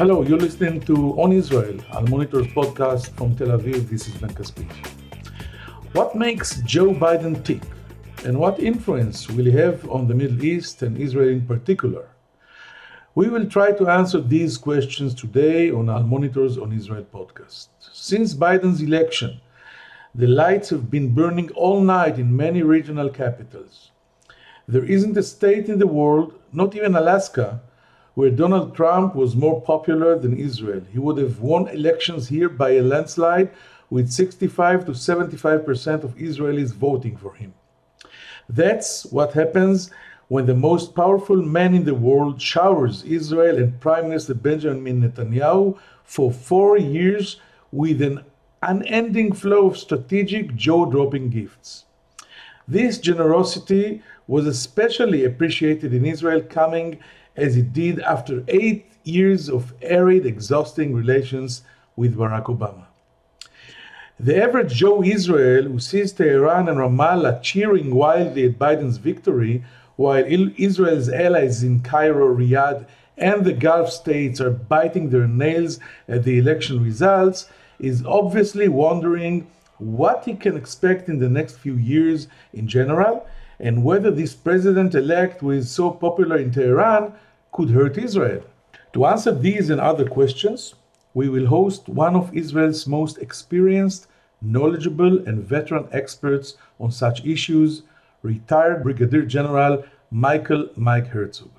Hello, you're listening to On Israel, Al Monitor's podcast from Tel Aviv. This is Ben Caspit. What makes Joe Biden tick, and what influence will he have on the Middle East and Israel in particular? We will try to answer these questions today on Al Monitor's On Israel podcast. Since Biden's election, the lights have been burning all night in many regional capitals. There isn't a state in the world, not even Alaska, where Donald Trump was more popular than Israel. He would have won elections here by a landslide with 65 to 75% of Israelis voting for him. That's what happens when the most powerful man in the world showers Israel and Prime Minister Benjamin Netanyahu for four years with an unending flow of strategic jaw dropping gifts. This generosity was especially appreciated in Israel, coming as it did after eight years of arid, exhausting relations with Barack Obama. The average Joe Israel who sees Tehran and Ramallah cheering wildly at Biden's victory, while Israel's allies in Cairo, Riyadh, and the Gulf states are biting their nails at the election results, is obviously wondering what he can expect in the next few years in general, and whether this president elect who is so popular in Tehran could hurt Israel. To answer these and other questions, we will host one of Israel's most experienced, knowledgeable, and veteran experts on such issues, retired Brigadier General Michael Mike Herzog.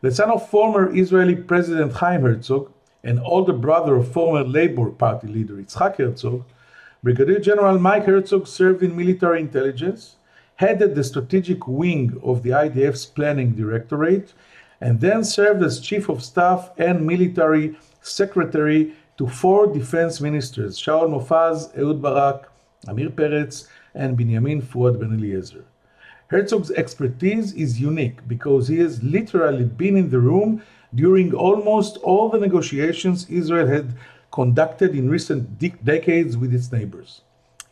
The son of former Israeli President Chaim Herzog and older brother of former Labour Party leader Yitzhak Herzog, Brigadier General Mike Herzog served in military intelligence, headed the strategic wing of the IDF's planning directorate, and then served as chief of staff and military secretary to four defense ministers Shaul Mofaz, Ehud Barak, Amir Peretz, and Binyamin Fuad Ben Eliezer. Herzog's expertise is unique because he has literally been in the room during almost all the negotiations Israel had conducted in recent de- decades with its neighbors.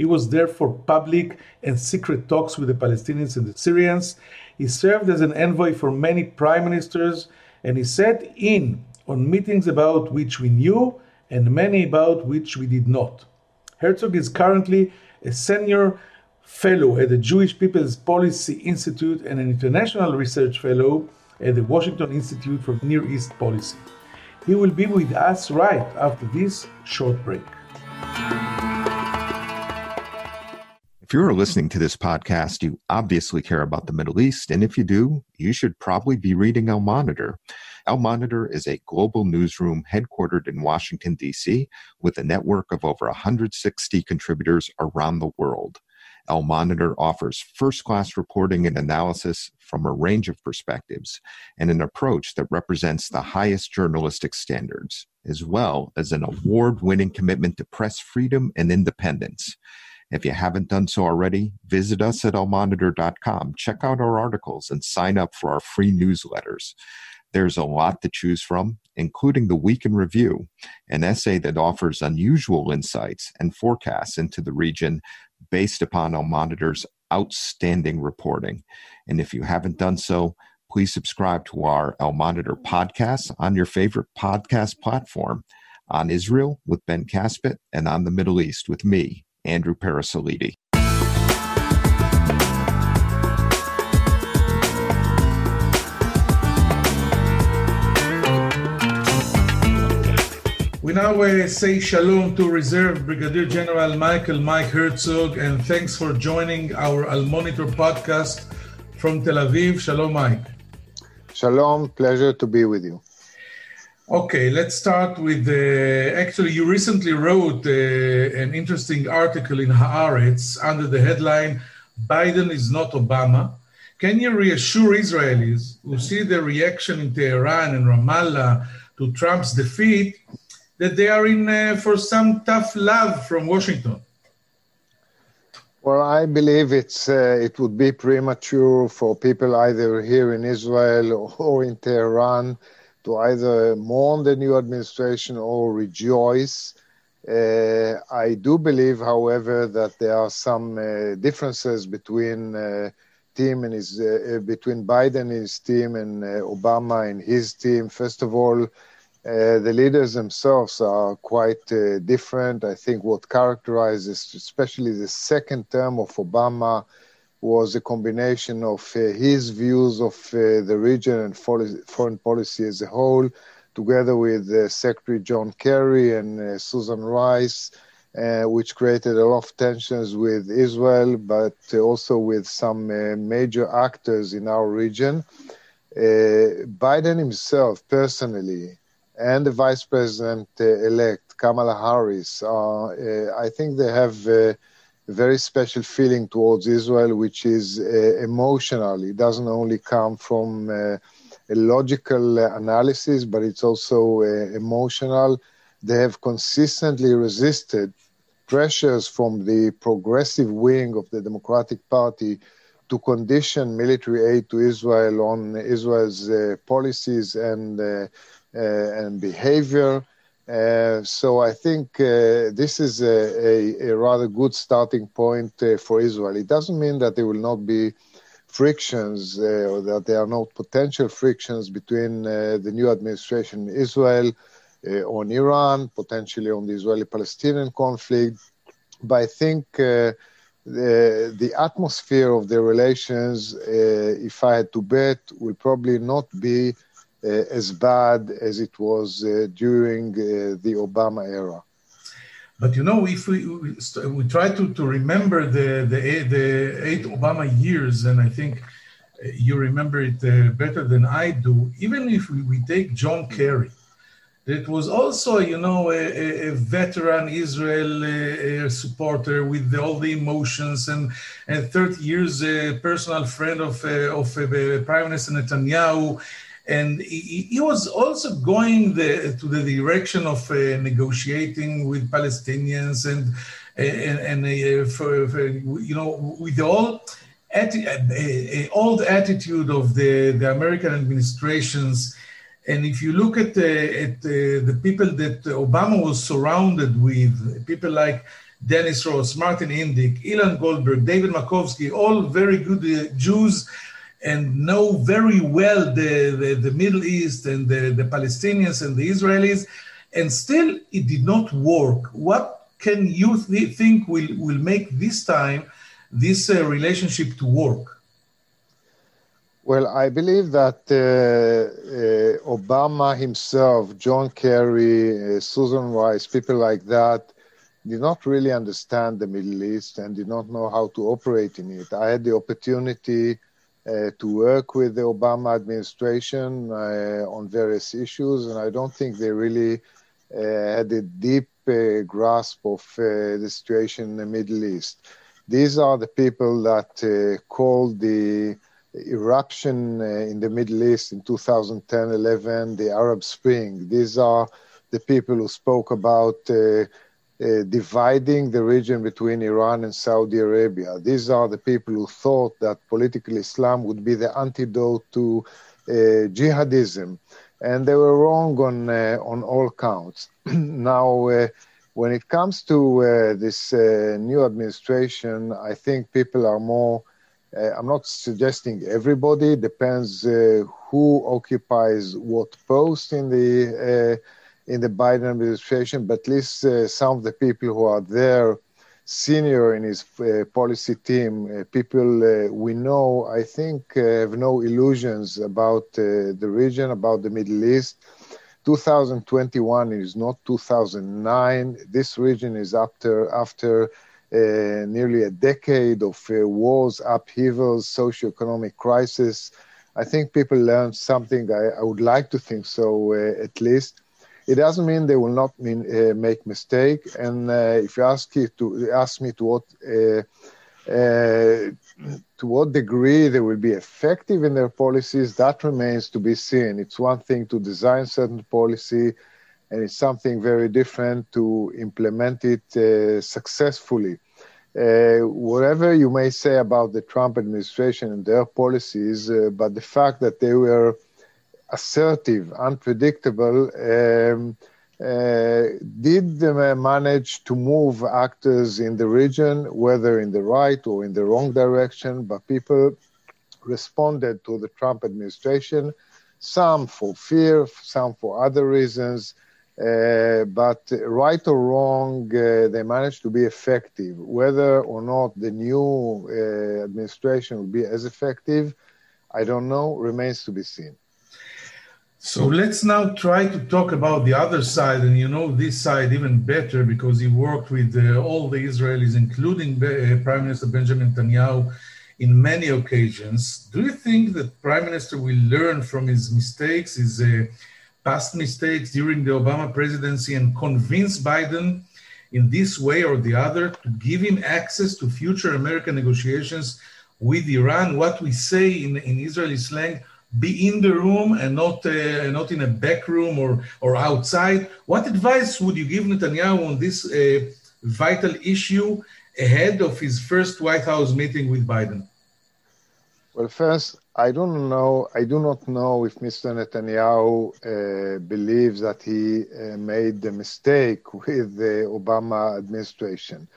He was there for public and secret talks with the Palestinians and the Syrians. He served as an envoy for many prime ministers, and he sat in on meetings about which we knew and many about which we did not. Herzog is currently a senior fellow at the Jewish People's Policy Institute and an international research fellow at the Washington Institute for Near East Policy. He will be with us right after this short break. If you're listening to this podcast, you obviously care about the Middle East. And if you do, you should probably be reading Al Monitor. Al Monitor is a global newsroom headquartered in Washington, D.C., with a network of over 160 contributors around the world. Al Monitor offers first class reporting and analysis from a range of perspectives and an approach that represents the highest journalistic standards, as well as an award winning commitment to press freedom and independence. If you haven't done so already, visit us at almonitor.com, check out our articles, and sign up for our free newsletters. There's a lot to choose from, including the Week in Review, an essay that offers unusual insights and forecasts into the region based upon Al Monitor's outstanding reporting. And if you haven't done so, please subscribe to our Al Monitor podcast on your favorite podcast platform on Israel with Ben Caspit and on the Middle East with me, Andrew Parasiliti. We now uh, say shalom to Reserve Brigadier General Michael Mike Herzog, and thanks for joining our Al Monitor podcast from Tel Aviv. Shalom, Mike. Shalom, pleasure to be with you. Okay, let's start with uh, actually, you recently wrote uh, an interesting article in Haaretz under the headline Biden is not Obama. Can you reassure Israelis who see the reaction in Tehran and Ramallah to Trump's defeat that they are in uh, for some tough love from Washington? Well, I believe it's uh, it would be premature for people either here in Israel or in Tehran to either mourn the new administration or rejoice. Uh, I do believe, however, that there are some uh, differences between uh, team and his uh, between Biden and his team and uh, Obama and his team. First of all, Uh, the leaders themselves are quite uh, different. I think what characterizes, especially the second term of Obama, was a combination of uh, his views of uh, the region and foreign policy as a whole, together with uh, Secretary John Kerry and uh, Susan Rice, which created a lot of tensions with Israel, but also with some major actors in our region. Biden himself, personally, and the Vice President elect Kamala Harris, uh, I think they have a very special feeling towards Israel, which is uh, emotional. It doesn't only come from uh, a logical analysis, but it's also emotional. They have consistently resisted pressures from the progressive wing of the Democratic Party to condition military aid to Israel on Israel's uh, policies and uh, uh, and behavior. Uh, so I think uh, this is a, a, a, rather good starting point for Israel. It doesn't mean that there will not be frictions or that there are no potential frictions between the new administration in Israel on Iran, potentially on the Israeli-Palestinian conflict. But I think the, the atmosphere of the relations, uh, if I had to bet, will probably not be uh, as bad as it was uh, during uh, the Obama era. But you know, if we we try to, to remember the, the the eight Obama years, and I think you remember it better than I do. Even if we, we take John Kerry, it was also, you know, a, a veteran Israel uh, supporter with all the emotions and, and 30 years a personal friend of, uh, of uh, Prime Minister Netanyahu and he, he was also going the, to the direction of uh, negotiating with Palestinians and and, and uh, for, for, you know with all atti- uh, old attitude of the, the American administrations. And if you look at, at the people that Obama was surrounded with, people like Dennis Ross, Martin Indyk, Ilan Goldberg, David Makovsky, all very good uh, Jews and know very well the, the, the Middle East and the, the Palestinians and the Israelis, and still it did not work. What can you th- think will, will make this time this uh, relationship to work? Well, I believe that uh, uh, Obama himself, John Kerry, uh, Susan Rice, people like that, did not really understand the Middle East and did not know how to operate in it. I had the opportunity to work with the Obama administration uh, on various issues, and I don't think they really uh, had a deep grasp of the situation in the Middle East. These are the people that called the eruption in the Middle East in 2010 11, the Arab Spring. These are the people who spoke about uh, uh, dividing the region between Iran and Saudi Arabia. These are the people who thought that political Islam would be the antidote to uh, jihadism, and they were wrong on uh, on all counts. now, uh, when it comes to uh, this new administration, I think people are more. I'm not suggesting everybody. Depends who occupies what post in the in the Biden administration, but at least uh, some of the people who are there, senior in his uh, policy team, uh, people uh, we know, I think, uh, have no illusions about uh, the region, about the Middle East. 2021 is not 2009. This region is after after nearly a decade of wars, upheavals, socio-economic crisis. I think people learned something. I, I would like to think so, at least it doesn't mean they will not mean, uh, make mistake. And uh, if you ask you to ask me to what uh, uh, to what degree they will be effective in their policies, that remains to be seen. It's one thing to design certain policy, and it's something very different to implement it uh, successfully. Uh, whatever you may say about the Trump administration and their policies, but the fact that they were assertive, unpredictable, um, uh, did manage to move actors in the region, whether in the right or in the wrong direction, but people responded to the Trump administration, some for fear, some for other reasons. Uh, but right or wrong, uh, they managed to be effective. Whether or not the new uh, administration will be as effective, I don't know, remains to be seen. So let's now try to talk about the other side, and you know this side even better because he worked with uh, all the Israelis, including uh, Prime Minister Benjamin Netanyahu, in many occasions. Do you think that Prime Minister will learn from his mistakes, his uh, past mistakes during the Obama presidency, and convince Biden in this way or the other to give him access to future American negotiations with Iran? What we say in, in Israeli slang be in the room and not uh, not in a back room or or outside. What advice would you give Netanyahu on this uh, vital issue ahead of his first White House meeting with Biden? Well, first, I don't know. I do not know if Mr. Netanyahu uh, believes that he uh, made the mistake with the Obama administration.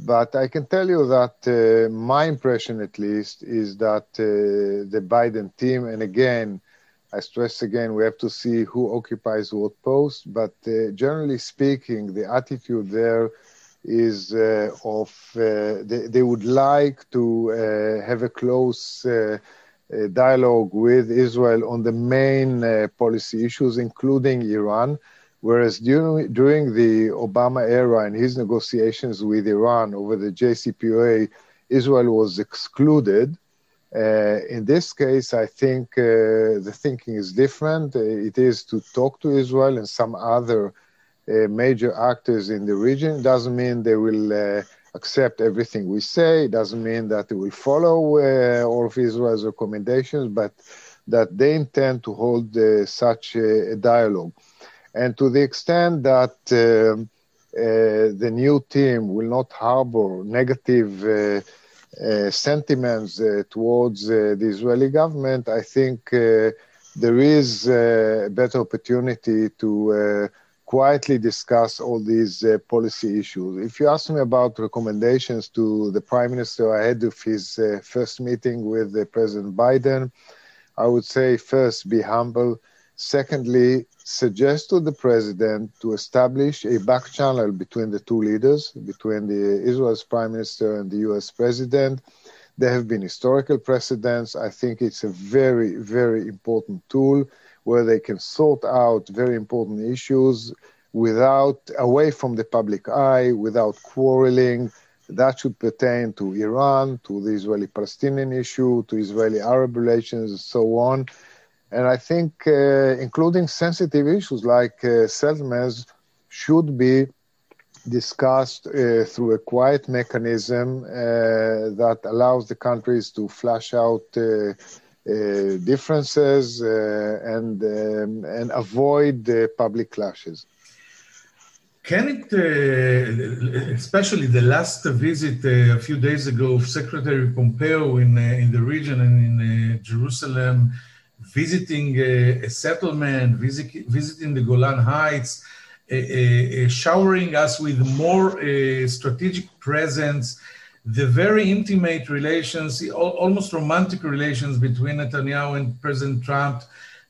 But I can tell you that uh, my impression, at least, is that uh, the Biden team, and again, I stress again, we have to see who occupies what post. But uh, generally speaking, the attitude there is uh, of uh, they, they, would like to uh, have a close dialogue with Israel on the main policy issues, including Iran. Whereas during, during the Obama era and his negotiations with Iran over the JCPOA, Israel was excluded. Uh, in this case, I think uh, the thinking is different. Uh, it is to talk to Israel and some other uh, major actors in the region. It doesn't mean they will uh, accept everything we say. It doesn't mean that they will follow uh, all of Israel's recommendations, but that they intend to hold such a dialogue. And to the extent that uh, uh, the new team will not harbor negative uh, sentiments towards the Israeli government, I think there is a better opportunity to quietly discuss all these uh, policy issues. If you ask me about recommendations to the prime minister ahead of his uh, first meeting with uh, President Biden, I would say first, be humble. Secondly, suggest to the president to establish a back channel between the two leaders, between the Israel's prime minister and the US president. There have been historical precedents. I think it's a very, very important tool where they can sort out very important issues without away from the public eye, without quarreling. That should pertain to Iran, to the Israeli Palestinian issue, to Israeli Arab relations, and so on. And I think uh, including sensitive issues like uh, settlements should be discussed uh, through a quiet mechanism uh, that allows the countries to flash out uh, uh, differences and um, and avoid public clashes. Can it, especially the last visit a few days ago of Secretary Pompeo in in the region and in Jerusalem? Visiting a, a settlement, visit, visiting the Golan Heights, showering us with more strategic presents, the very intimate relations, almost romantic relations between Netanyahu and President Trump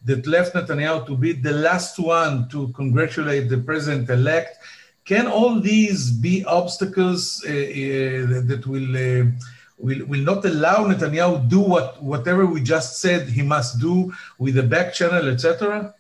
that left Netanyahu to be the last one to congratulate the president elect. Can all these be obstacles uh, uh, that will uh, will, will not allow Netanyahu do what whatever we just said he must do with the back channel, etc.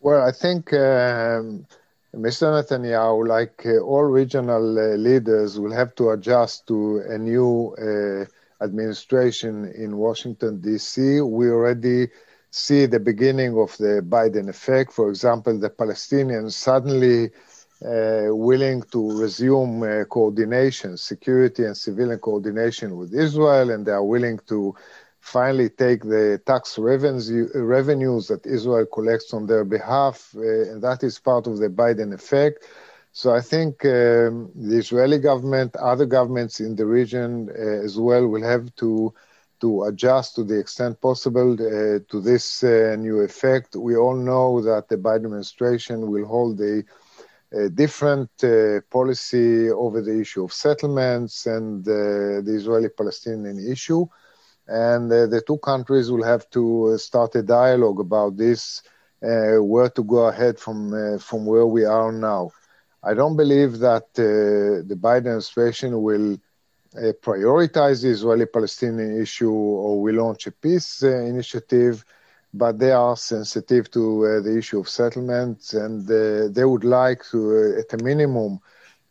Well, I think um, Mr. Netanyahu, like uh, all regional uh, leaders, will have to adjust to a new uh, administration in Washington D.C. We already see the beginning of the Biden effect. For example, the Palestinians suddenly willing to resume uh, coordination, security and civilian coordination with Israel, and they are willing to finally take the tax revenues, revenues that Israel collects on their behalf, uh, and that is part of the Biden effect. So I think um, the Israeli government, other governments in the region uh, as well, will have to to adjust to the extent possible uh, to this uh, new effect. We all know that the Biden administration will hold a different uh, policy over the issue of settlements and uh, the Israeli Palestinian issue. and uh, the two countries will have to uh, start a dialogue about this, uh, where to go ahead from uh, from where we are now. I don't believe that uh, the Biden administration will uh, prioritize the Israeli-Palestinian issue or will launch a peace initiative, but they are sensitive to the issue of settlements, and they would like to, at a minimum,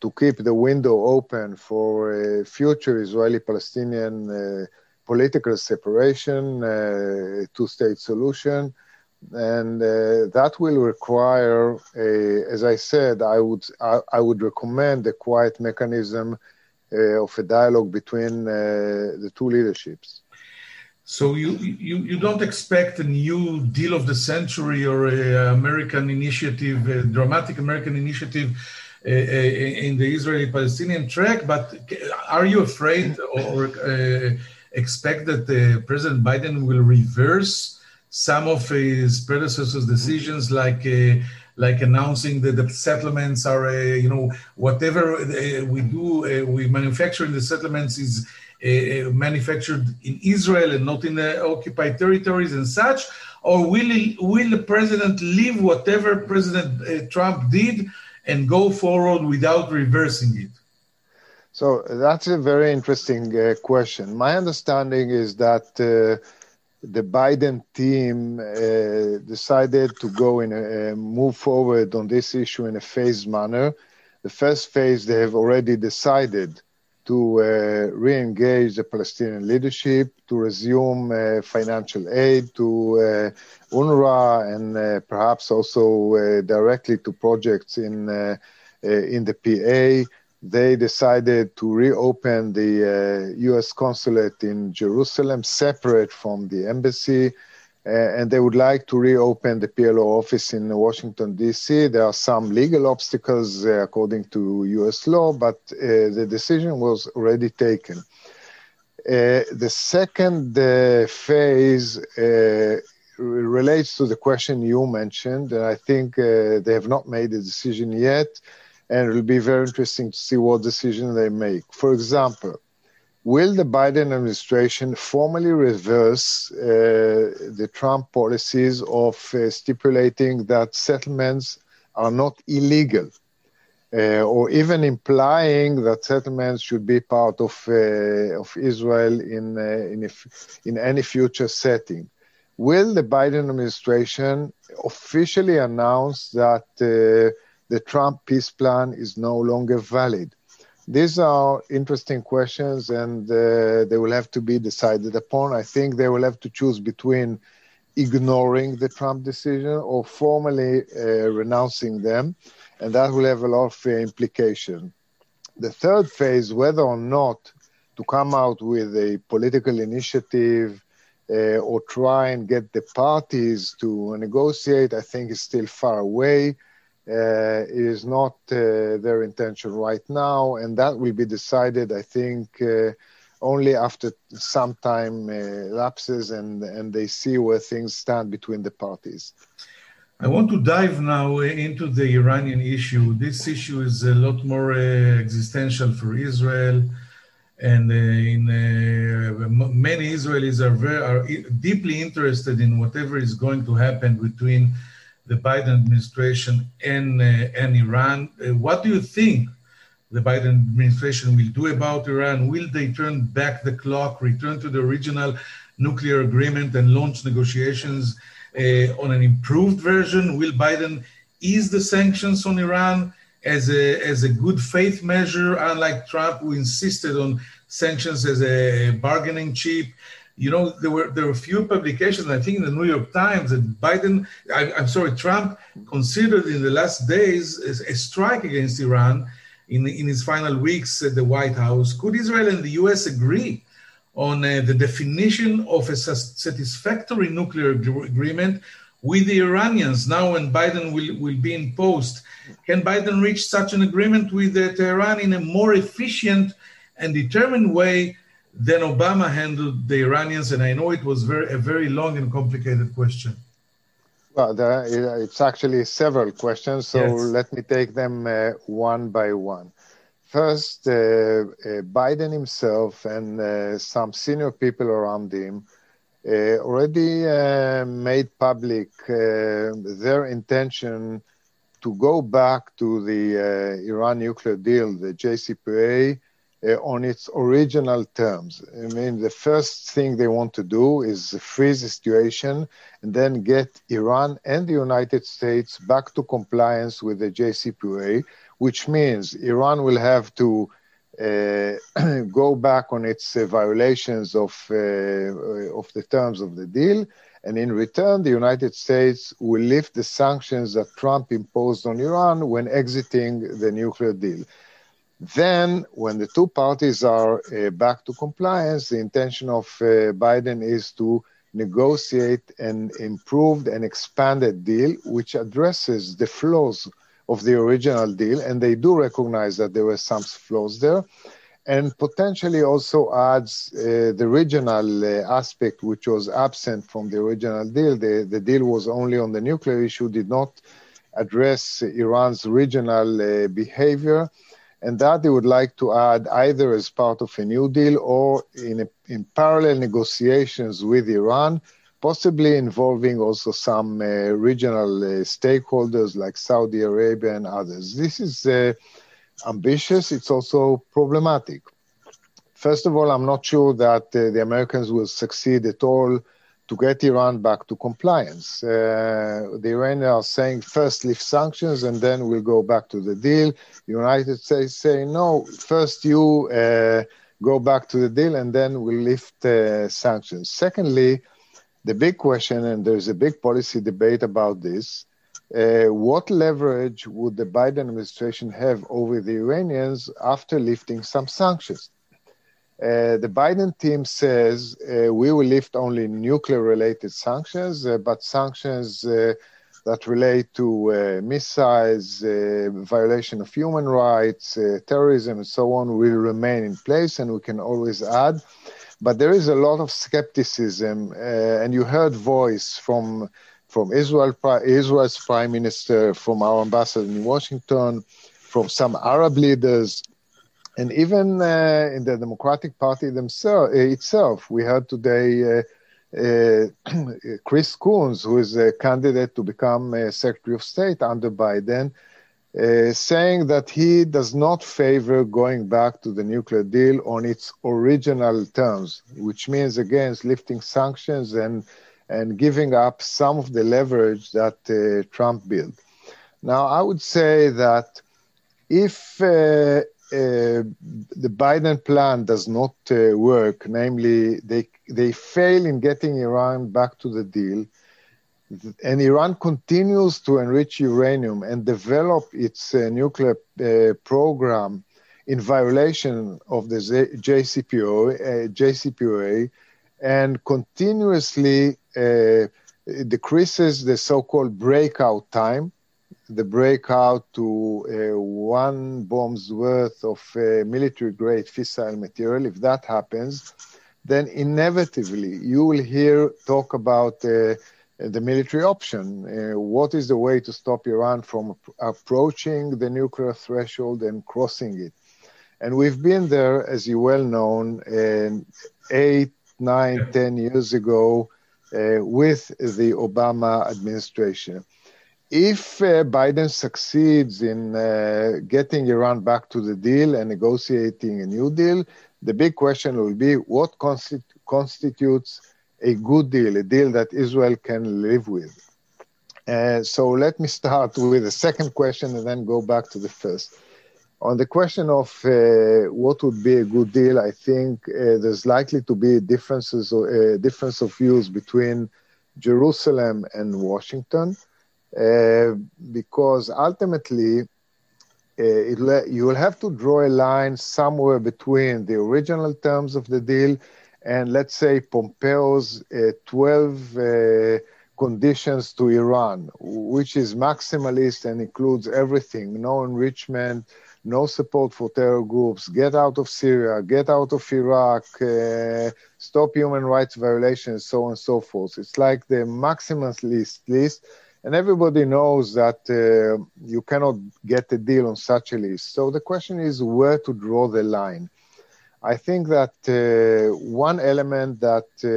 to keep the window open for a future Israeli-Palestinian political separation, uh, two-state solution, and uh, that will require a, as I said, I would I, I would recommend a quiet mechanism uh, of a dialogue between uh, the two leaderships. So you, you you don't expect a new deal of the century or a American initiative, a dramatic American initiative uh, uh, in the Israeli-Palestinian track, but are you afraid or eh, expect that President Biden will reverse some of his predecessors' decisions, like like announcing that the settlements are, you know, whatever we do, we manufacture in the settlements is uh, manufactured in Israel and not in the occupied territories and such, or will he, will the president leave whatever President Trump did and go forward without reversing it? So that's a very interesting uh, question. My understanding is that uh, the Biden team uh, decided to go in a, move forward on this issue in a phased manner. The first phase, they have already decided to uh, re-engage the Palestinian leadership, to resume uh, financial aid to uh, UNRWA, and perhaps also directly to projects in in the PA they decided to reopen the uh, U.S. consulate in Jerusalem, separate from the embassy, uh, and they would like to reopen the PLO office in Washington D.C. There are some legal obstacles uh, according to U.S. law, but uh, the decision was already taken. Uh, the second uh, phase relates to the question you mentioned, and I think they have not made a decision yet and it'll be very interesting to see what decision they make. For example, will the Biden administration formally reverse uh, the Trump policies of uh, stipulating that settlements are not illegal? Uh, or even implying that settlements should be part of, uh, of Israel in, uh, in, in any future setting. Will the Biden administration officially announce that uh, the Trump peace plan is no longer valid? These are interesting questions and uh, they will have to be decided upon. I think they will have to choose between ignoring the Trump decision or formally uh, renouncing them, and that will have a lot of uh, implication. The third phase, whether or not to come out with a political initiative uh, or try and get the parties to negotiate, I think is still far away. Uh, is not uh, their intention right now, and that will be decided, I think, uh, only after some time lapses and, and they see where things stand between the parties. I want to dive now into the Iranian issue. This issue is a lot more uh, existential for Israel, and uh, in, uh, many Israelis are very are deeply interested in whatever is going to happen between the Biden administration and, uh, and Iran. Uh, what do you think the Biden administration will do about Iran? Will they turn back the clock, return to the original nuclear agreement, and launch negotiations uh, on an improved version? Will Biden ease the sanctions on Iran as a, as a good faith measure, unlike Trump, who insisted on sanctions as a bargaining chip? You know, there were there were a few publications, I think in the New York Times, that Biden, I, am sorry, Trump considered in the last days a, a strike against Iran in, in his final weeks at the White House. Could Israel and the U.S. agree on uh, the definition of a satisfactory nuclear agreement with the Iranians now when Biden will, will be in post? Can Biden reach such an agreement with uh, Tehran in a more efficient and determined way then Obama handled the Iranians, and I know it was very, a very long and complicated question. Well, there, it's actually several questions, so yes. let me take them uh, one by one. First, uh, uh, Biden himself and uh, some senior people around him uh, already uh, made public uh, their intention to go back to the Iran nuclear deal, the JCPOA, on its original terms. I mean, the first thing they want to do is freeze the situation and then get Iran and the United States back to compliance with the JCPOA, which means Iran will have to uh, go back on its uh, violations of, uh, of the terms of the deal. And in return, the United States will lift the sanctions that Trump imposed on Iran when exiting the nuclear deal. Then, when the two parties are uh, back to compliance, the intention of uh, Biden is to negotiate an improved and expanded deal which addresses the flaws of the original deal, and they do recognize that there were some flaws there, and potentially also adds uh, the regional uh, aspect which was absent from the original deal. The, the deal was only on the nuclear issue, did not address Iran's regional uh, behavior, and that they would like to add either as part of a new deal or in, a, in parallel negotiations with Iran possibly involving also some uh, regional uh, stakeholders like Saudi Arabia and others. This is uh, ambitious, it's also problematic. First of all, I'm not sure that uh, the Americans will succeed at all to get Iran back to compliance. Uh, the Iranians are saying first lift sanctions and then we'll go back to the deal. The United States say no, first you uh, go back to the deal and then we'll lift sanctions. Secondly, the big question, and there's a big policy debate about this, uh, what leverage would the Biden administration have over the Iranians after lifting some sanctions? Uh, the Biden team says uh, we will lift only nuclear related sanctions, uh, but sanctions uh, that relate to uh, missiles, violation of human rights, terrorism, and so on will remain in place, and we can always add. But there is a lot of skepticism, uh, and you heard voice from from Israel, Israel's prime minister, from our ambassador in Washington, from some Arab leaders, and even uh, in the Democratic Party themselves uh, itself. We heard today. Uh, uh, Chris Coons, who is a candidate to become Secretary of State under Biden, saying that he does not favor going back to the nuclear deal on its original terms, which means against lifting sanctions and and giving up some of the leverage that uh, Trump built. Now, I would say that if uh the Biden plan does not uh, work, namely they they fail in getting Iran back to the deal, and Iran continues to enrich uranium and develop its uh, nuclear uh, program in violation of the JCPOA, uh, JCPOA and continuously uh, decreases the so-called breakout time, the breakout to uh, one bomb's worth of uh, military-grade fissile material. If that happens, then inevitably you will hear talk about the military option. Uh, what is the way to stop Iran from approaching the nuclear threshold and crossing it? And we've been there, as you well know, eight, nine, ten years ago uh, with the Obama administration. If uh, Biden succeeds in uh, getting Iran back to the deal and negotiating a new deal, the big question will be what consti- constitutes a good deal, a deal that Israel can live with. Uh, so let me start with the second question and then go back to the first. On the question of uh, what would be a good deal, I think uh, there's likely to be differences, uh, difference of views between Jerusalem and Washington, uh, because ultimately uh, you will have to draw a line somewhere between the original terms of the deal and let's say Pompeo's uh, 12 uh, conditions to Iran, which is maximalist and includes everything no enrichment, no support for terror groups, get out of Syria, get out of Iraq, uh, stop human rights violations, so on and so forth. It's like the maximalist list, And everybody knows that uh, you cannot get a deal on such a list. So the question is where to draw the line. I think that uh, one element that uh,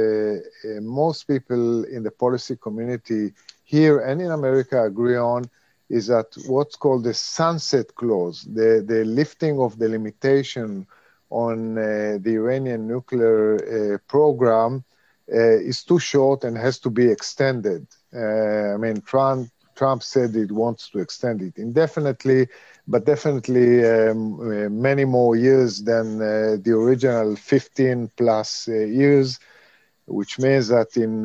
uh most people in the policy community here and in America agree on is that what's called the sunset clause, the, the lifting of the limitation on uh, the Iranian nuclear uh, program, uh, is too short and has to be extended. Uh, I mean, Trump, Trump said it wants to extend it indefinitely, but definitely um, uh, many more years than uh, the original 15 plus years, which means that in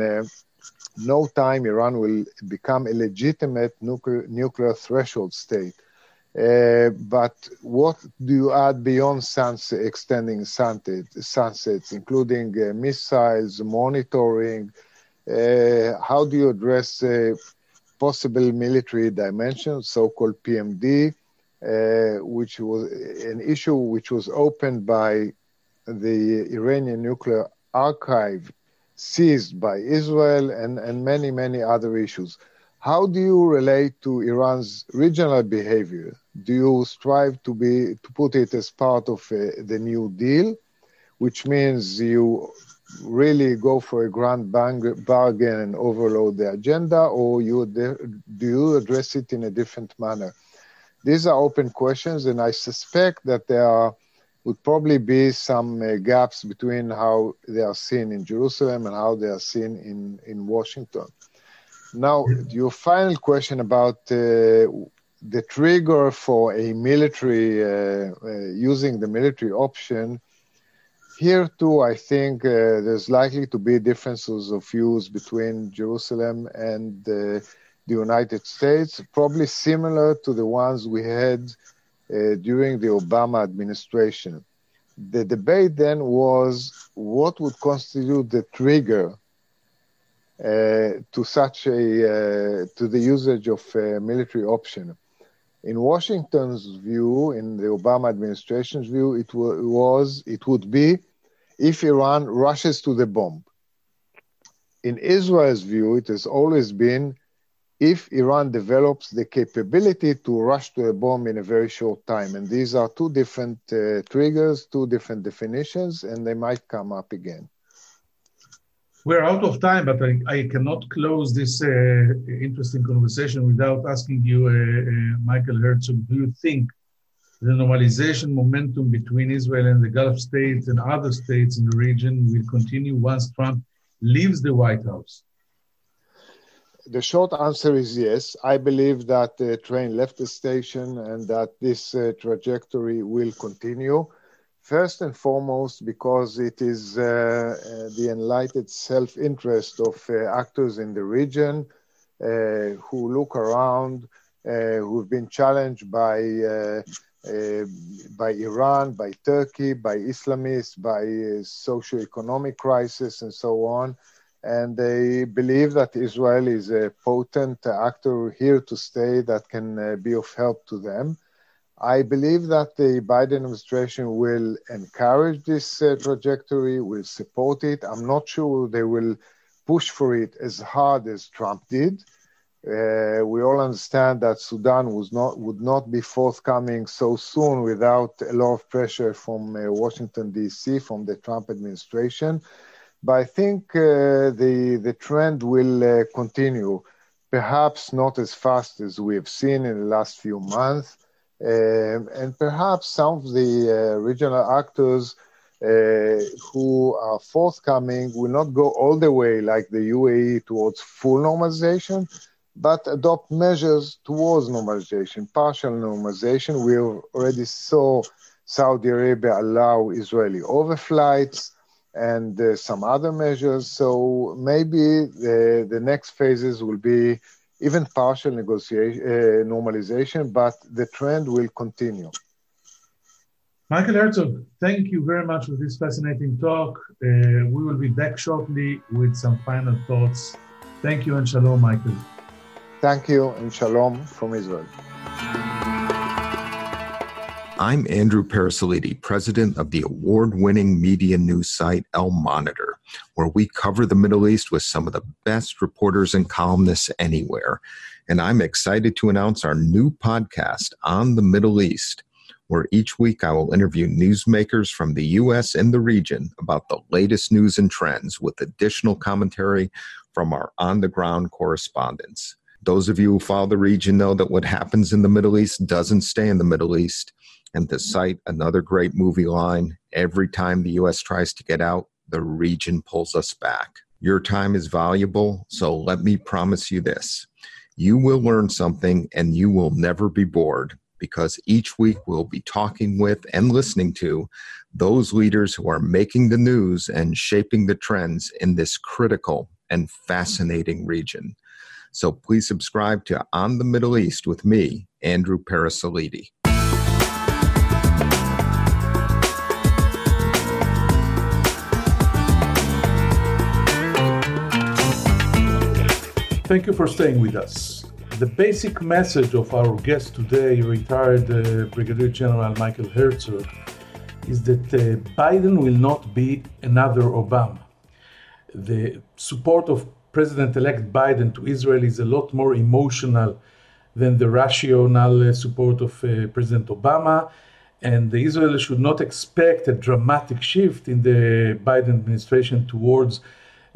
no time Iran will become a legitimate nuclear, nuclear threshold state. Uh, but what do you add beyond sunset, extending sunset, sunsets, including uh, missiles, monitoring? Uh, how do you address uh, possible military dimension, so-called PMD, uh, which was an issue which was opened by the Iranian nuclear archive seized by Israel and, and many, many other issues. How do you relate to Iran's regional behavior? Do you strive to be to put it as part of uh, the New Deal, which means you really go for a grand bargain and overload the agenda, or you do you address it in a different manner? These are open questions, and I suspect that there are would probably be some uh, gaps between how they are seen in Jerusalem and how they are seen in, in Washington. Now, your final question about uh, the trigger for a military, uh, uh using the military option, here too, I think uh, there's likely to be differences of views between Jerusalem and the United States, probably similar to the ones we had uh, during the Obama administration. The debate then was what would constitute the trigger uh, to such a uh, to the usage of a military option. In Washington's view, in the Obama administration's view, it was it would be if Iran rushes to the bomb. In Israel's view, it has always been if Iran develops the capability to rush to a bomb in a very short time. And these are two different uh, triggers, two different definitions, and they might come up again. We're out of time, but I, I cannot close this uh, interesting conversation without asking you, uh, uh Michael Herzog, do you think the normalization momentum between Israel and the Gulf states and other states in the region will continue once Trump leaves the White House? the short answer is yes. I believe that the train left the station and that this uh, trajectory will continue. First and foremost, because it is uh, uh, the enlightened self interest of uh, actors in the region uh, who look around, uh, who've been challenged by. by Iran, by Turkey, by Islamists, by socio-economic crisis, and so on, and they believe that Israel is a potent actor here to stay that can uh, be of help to them. I believe that the Biden administration will encourage this uh, trajectory, will support it. I'm not sure they will push for it as hard as Trump did. Uh, we all understand that Sudan was not would not be forthcoming so soon without a lot of pressure from uh, Washington D.C. from the Trump administration. But I think uh, the the trend will uh, continue, perhaps not as fast as we have seen in the last few months, um, and perhaps some of the uh, regional actors uh, who are forthcoming will not go all the way like the UAE towards full normalization, but adopt measures towards normalization, partial normalization. We already saw Saudi Arabia allow Israeli overflights and uh, some other measures. So maybe the, the next phases will be even partial negotiation, uh, normalization, but the trend will continue. Michael Herzog, thank you very much for this fascinating talk. Uh, we will be back shortly with some final thoughts. Thank you and shalom, Michael. Thank you and shalom from Israel. I'm Andrew Parasiliti, president of the award winning media news site Al Monitor, where we cover the Middle East with some of the best reporters and columnists anywhere. and I'm excited to announce our new podcast on the Middle East, where each week I will interview newsmakers from the U.S. and the region about the latest news and trends with additional commentary from our on the ground correspondents. Those of you who follow the region know that what happens in the Middle East doesn't stay in the Middle East. And to cite another great movie line, every time the U.S. tries to get out, the region pulls us back. Your time is valuable, so let me promise you this you will learn something and you will never be bored because each week we'll be talking with and listening to those leaders who are making the news and shaping the trends in this critical and fascinating region. So please subscribe to On the Middle East with me, Andrew Parasiliti. Thank you for staying with us. The basic message of our guest today, retired uh, Brigadier General Michael Herzog, is that uh, Biden will not be another Obama. The support of President elect Biden to Israel is a lot more emotional than the rational uh, support of uh, President Obama. And Israel should not expect a dramatic shift in the Biden administration towards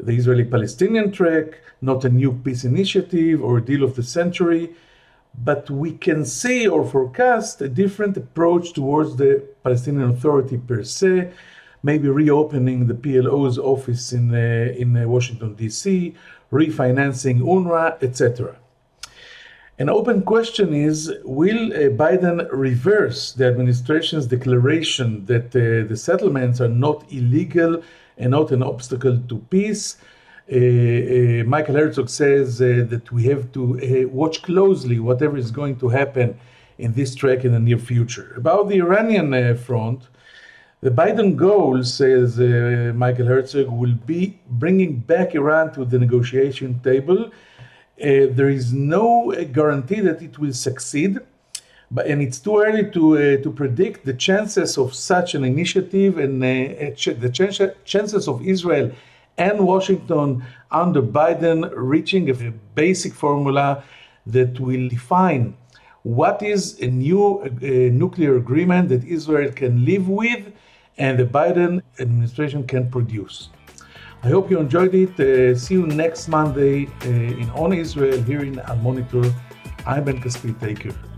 the Israeli Palestinian track, not a new peace initiative or deal of the century, but we can see or forecast a different approach towards the Palestinian Authority per se, maybe reopening the PLO's office in, uh, in uh, Washington, D.C., refinancing UNRWA, etc. An open question is Will uh, Biden reverse the administration's declaration that uh, the settlements are not illegal and not an obstacle to peace. Uh, uh, Michael Herzog says uh, that we have to uh, watch closely whatever is going to happen in this track in the near future. About the Iranian uh, front, the Biden goal, says uh, Michael Herzog, will be bringing back Iran to the negotiation table. there is no guarantee that it will succeed but and it's too early to uh, to predict the chances of such an initiative and uh, ch- the ch- chances of Israel and Washington under Biden reaching a basic formula that will define what is a new uh, nuclear agreement that Israel can live with and the Biden administration can produce. I hope you enjoyed it. Uh, see you next Monday uh, in On Israel here in Al Monitor. I'm Ben Caspit. Take care.